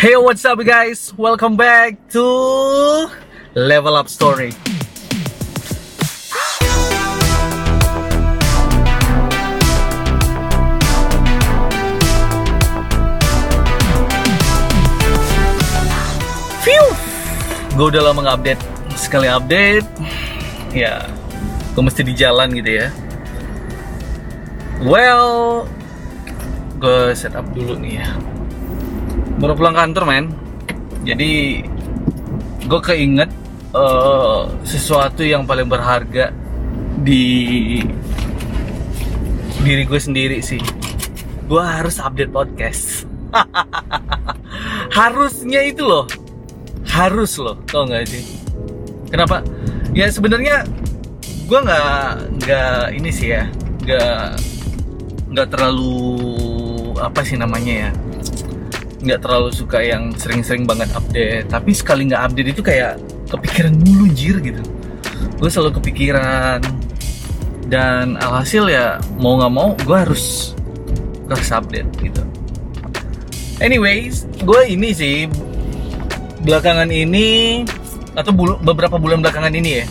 Hey, what's up, guys? Welcome back to Level Up Story. Phew! Gue udah lama nggak update. Sekali update, ya, gue mesti di jalan gitu ya. Well, gue setup dulu nih ya baru pulang kantor men. Jadi gue keinget uh, sesuatu yang paling berharga di diri gue sendiri sih. Gue harus update podcast. Harusnya itu loh. Harus loh tau nggak sih? Kenapa? Ya sebenarnya gue nggak nggak ini sih ya nggak nggak terlalu apa sih namanya ya nggak terlalu suka yang sering-sering banget update. Tapi sekali nggak update itu kayak kepikiran mulu jir gitu. Gue selalu kepikiran. Dan alhasil ya mau nggak mau gue harus harus update gitu. Anyways gue ini sih belakangan ini atau bulu, beberapa bulan belakangan ini ya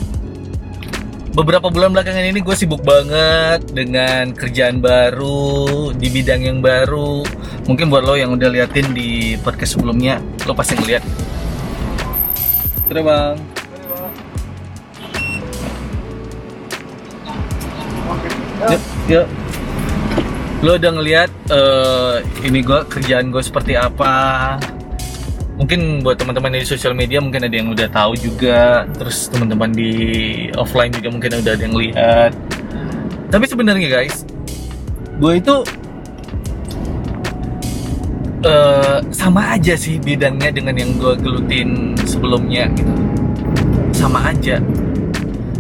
beberapa bulan belakangan ini gue sibuk banget dengan kerjaan baru di bidang yang baru. Mungkin buat lo yang udah liatin di podcast sebelumnya lo pasti ngeliat. Sudah bang. Yuk, yuk. lo udah ngeliat uh, ini gue kerjaan gue seperti apa mungkin buat teman-teman di sosial media mungkin ada yang udah tahu juga. Terus teman-teman di offline juga mungkin udah ada yang lihat. Tapi sebenarnya guys gue itu uh, sama aja sih bidangnya dengan yang gue gelutin sebelumnya gitu. Sama aja.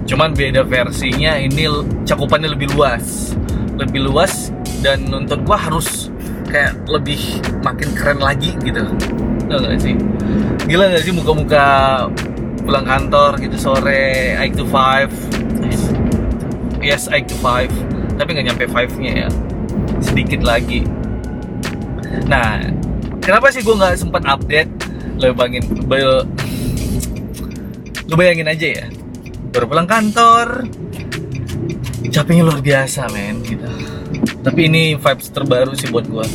Cuman beda versinya ini cakupannya lebih luas. Lebih luas dan nonton gue harus kayak lebih makin keren lagi gitu Tau gak sih? Gila gak sih muka-muka pulang kantor gitu sore, I to 5 Yes, I to 5 Tapi gak nyampe 5-nya ya. Sedikit lagi. Nah, kenapa sih gue gak sempat update? Lo bayangin, lo bayangin aja ya. Baru pulang kantor. Capeknya luar biasa men gitu. Tapi ini vibes terbaru sih buat gue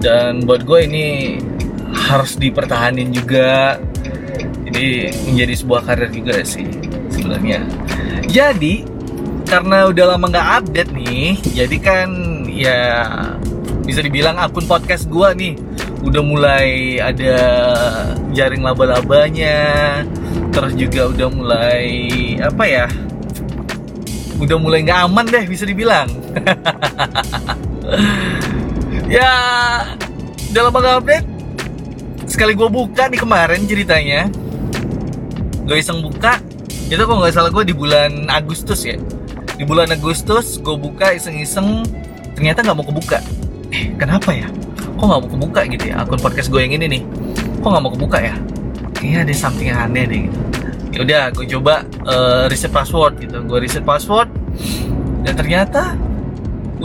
Dan buat gue ini harus dipertahanin juga. Jadi menjadi sebuah karir juga sih sebenarnya. Jadi karena udah lama nggak update nih jadi kan ya bisa dibilang akun podcast gua nih udah mulai ada jaring laba-labanya terus juga udah mulai apa ya udah mulai nggak aman deh bisa dibilang. Ya udah lama update sekali gue buka di kemarin ceritanya. Gue iseng buka. Itu kok nggak salah gue di bulan Agustus ya? Di bulan Agustus gue buka iseng-iseng ternyata nggak mau kebuka. Eh kenapa ya? Kok nggak mau kebuka gitu ya? Akun podcast gue yang ini nih. Kok nggak mau kebuka ya? Kayaknya ada something yang aneh deh gitu. Ya udah gue coba uh, reset password gitu. Gue reset password dan ternyata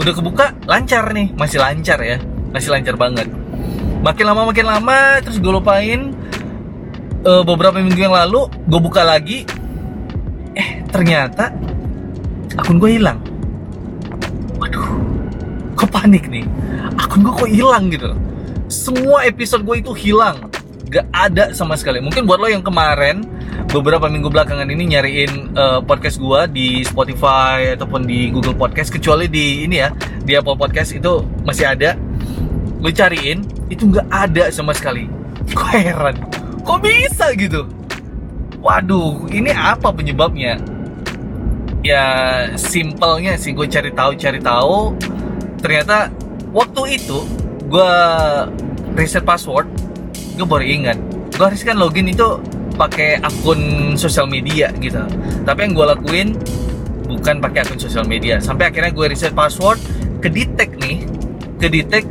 udah kebuka. Lancar nih. Masih lancar ya. Masih lancar banget makin lama makin lama. Terus gue lupain uh, beberapa minggu yang lalu gue buka lagi. Eh ternyata akun gue hilang. Waduh kok panik nih? Akun gue kok hilang gitu? Semua episode gue itu hilang. Gak ada sama sekali. Mungkin buat lo yang kemarin beberapa minggu belakangan ini nyariin uh, podcast gue di Spotify ataupun di Google Podcast kecuali di ini ya di Apple Podcast itu masih ada. Gue cariin itu nggak ada sama sekali. Kok heran? Kok bisa gitu? Waduh ini apa penyebabnya? Ya simpelnya sih gue cari tahu cari tahu. Ternyata waktu itu gue reset password gue baru ingat. Gue harus kan login itu pakai akun sosial media gitu. Tapi yang gue lakuin bukan pakai akun sosial media. Sampai akhirnya gue reset password ke detect nih ke detect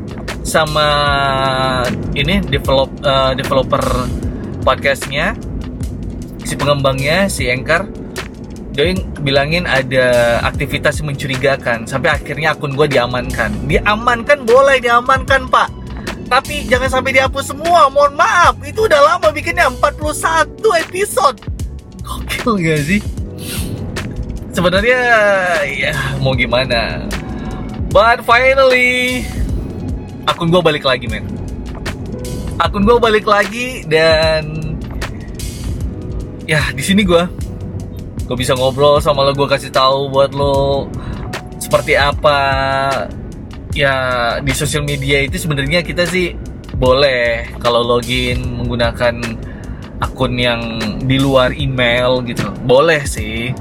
sama ini develop uh, developer podcastnya si pengembangnya si Anchor dia bilangin ada aktivitas mencurigakan sampai akhirnya akun gue diamankan diamankan boleh diamankan pak Tapi jangan sampai dihapus semua, mohon maaf. Itu udah lama bikinnya 41 episode. Gokil gak sih? Sebenarnya ya mau gimana. But finally akun gue balik lagi men. Akun gue balik lagi dan ya di sini gue gue bisa ngobrol sama lo gue kasih tahu buat lo seperti apa. Ya di sosial media itu sebenarnya kita sih boleh kalau login menggunakan akun yang di luar email gitu. Boleh sih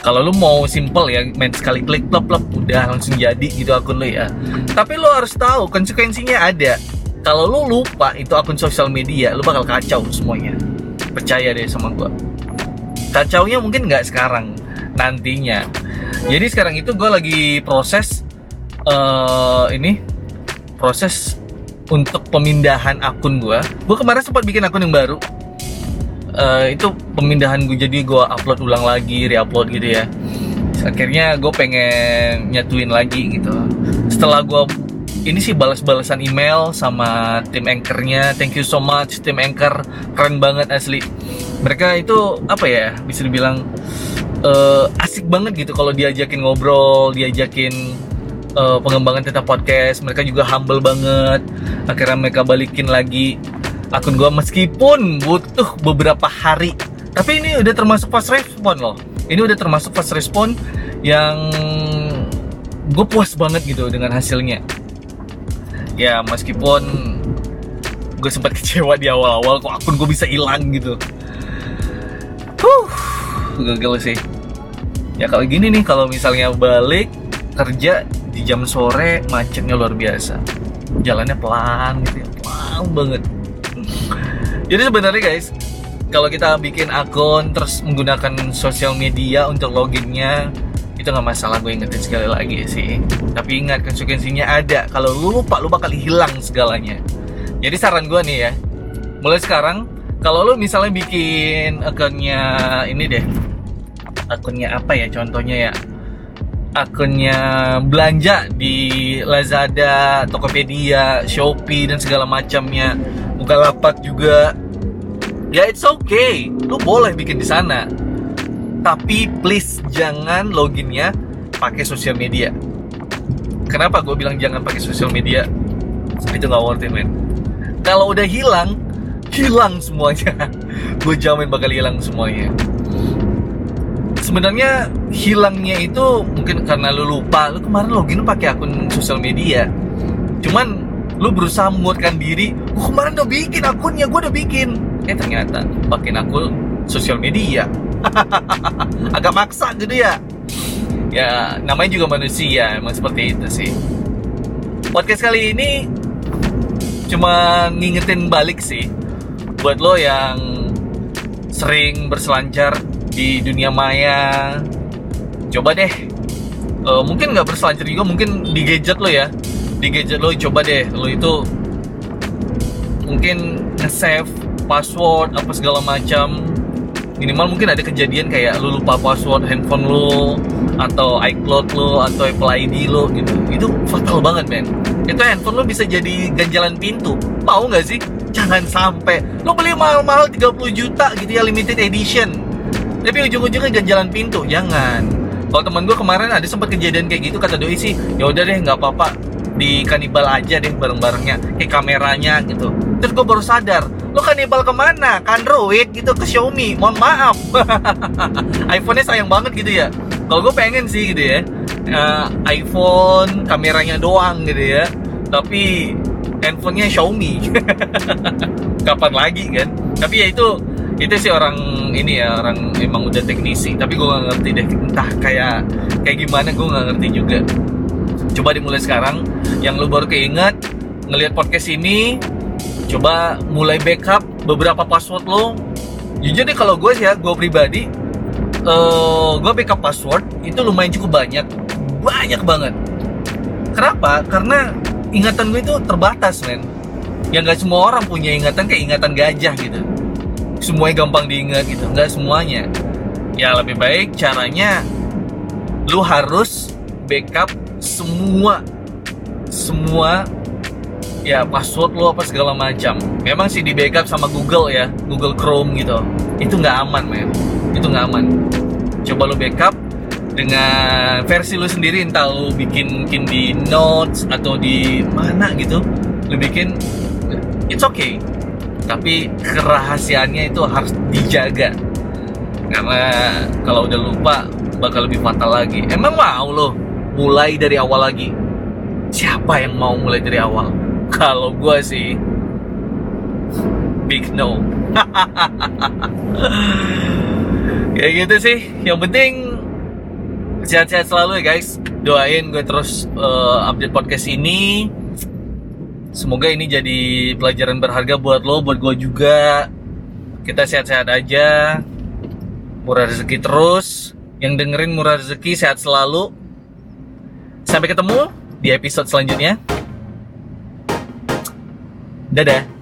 kalau lu mau simple ya main sekali klik plop plop udah langsung jadi gitu akun lu ya. Tapi lu harus tahu konsekuensinya ada. Kalau lu lupa itu akun sosial media lu bakal kacau semuanya. Percaya deh sama gua. Kacaunya mungkin nggak sekarang nantinya. Jadi sekarang itu gue lagi proses uh, ini proses untuk pemindahan akun gue. Gue kemarin sempat bikin akun yang baru. Uh, itu pemindahan gue jadi gue upload ulang lagi, reupload gitu ya. Akhirnya gue pengen nyatuin lagi gitu. Setelah gue ini sih balas-balasan email sama tim anchornya. Thank you so much tim anchor, keren banget asli. Mereka itu apa ya bisa dibilang uh, asik banget gitu kalau diajakin ngobrol, diajakin uh, pengembangan tentang podcast mereka juga humble banget akhirnya mereka balikin lagi akun gue meskipun butuh beberapa hari. Tapi ini udah termasuk fast respon loh. Ini udah termasuk fast respon yang gue puas banget gitu dengan hasilnya. Ya meskipun gue sempat kecewa di awal-awal kok akun gue bisa hilang gitu. Huh gagal sih. Ya kalau gini nih kalau misalnya balik kerja di jam sore macetnya luar biasa. Jalannya pelan gitu ya pelan banget jadi sebenarnya guys kalau kita bikin akun terus menggunakan sosial media untuk loginnya itu nggak masalah gue ingetin sekali lagi sih. Tapi ingat konsekuensinya ada. Kalau lu lupa lu bakal hilang segalanya. Jadi saran gue nih ya mulai sekarang kalau lu misalnya bikin akunnya ini deh akunnya apa ya contohnya ya? Akunnya belanja di Lazada, Tokopedia, Shopee dan segala macamnya, lapak juga. Ya it's okay, lu boleh bikin di sana. Tapi please jangan loginnya pakai sosial media. Kenapa gue bilang jangan pakai sosial media? Itu nggak worth it, man. Kalau udah hilang, hilang semuanya. gue jamin bakal hilang semuanya sebenarnya hilangnya itu mungkin karena lu lupa lu kemarin login pakai akun sosial media cuman lu berusaha menguatkan diri oh, kemarin udah bikin akunnya gue udah bikin. Eh ternyata pakai akun sosial media. Agak maksa gitu ya. Ya namanya juga manusia emang seperti itu sih. Podcast kali ini cuma ngingetin balik sih buat lo yang sering berselancar di dunia maya. Coba deh. Uh, mungkin nggak berselancar juga mungkin di gadget lo ya. Di gadget lo coba deh. Lo itu mungkin nge-save password apa segala macam. Minimal mungkin ada kejadian kayak lu lupa password handphone lo atau iCloud lo atau Apple ID lo gitu. Itu fatal banget men. Itu handphone lo bisa jadi ganjalan pintu. Mau nggak sih? Jangan sampai. Lo beli mahal-mahal 30 juta gitu ya limited edition. Tapi ujung-ujungnya ganjalan pintu. Jangan. Kalau teman gue kemarin ada sempat kejadian kayak gitu kata doi sih ya udah deh nggak apa-apa di kanibal aja deh bareng-barengnya kayak kameranya gitu. Terus gue baru sadar lo kanibal ke mana? Ke Android gitu ke Xiaomi mohon maaf. iPhone-nya sayang banget gitu ya. Kalau gue pengen sih gitu ya uh, iPhone kameranya doang gitu ya. Tapi handphonenya Xiaomi. Kapan lagi kan? Tapi ya itu itu sih orang ini ya orang emang udah teknisi. Tapi gue nggak ngerti deh entah kayak kayak gimana gue nggak ngerti juga coba dimulai sekarang. Yang lu baru keinget ngelihat podcast ini coba mulai backup beberapa password lo jujur deh kalau gue sih ya gue pribadi uh, gue backup password itu lumayan cukup banyak. Banyak banget. Kenapa? Karena ingatan gue itu terbatas men. Yang gak semua orang punya ingatan kayak ingatan gajah gitu. Semuanya gampang diingat gitu. Nggak semuanya. Ya lebih baik caranya lu harus backup semua semua ya password lo apa segala macam. Memang sih di backup sama Google ya Google Chrome gitu. Itu nggak aman men. Itu nggak aman. Coba lo backup dengan versi lo sendiri entah lo bikin mungkin di notes atau di mana gitu lo bikin it's okay. Tapi kerahasiaannya itu harus dijaga. Karena kalau udah lupa bakal lebih fatal lagi. Emang mau lo mulai dari awal lagi. Siapa yang mau mulai dari awal? Kalau gue sih big no. Kayak gitu sih. Yang penting sehat-sehat selalu ya guys. Doain gue terus uh, update podcast ini. Semoga ini jadi pelajaran berharga buat lo buat gue juga. Kita sehat-sehat aja. Murah rezeki terus. Yang dengerin murah rezeki sehat selalu sampai ketemu di episode selanjutnya. Dadah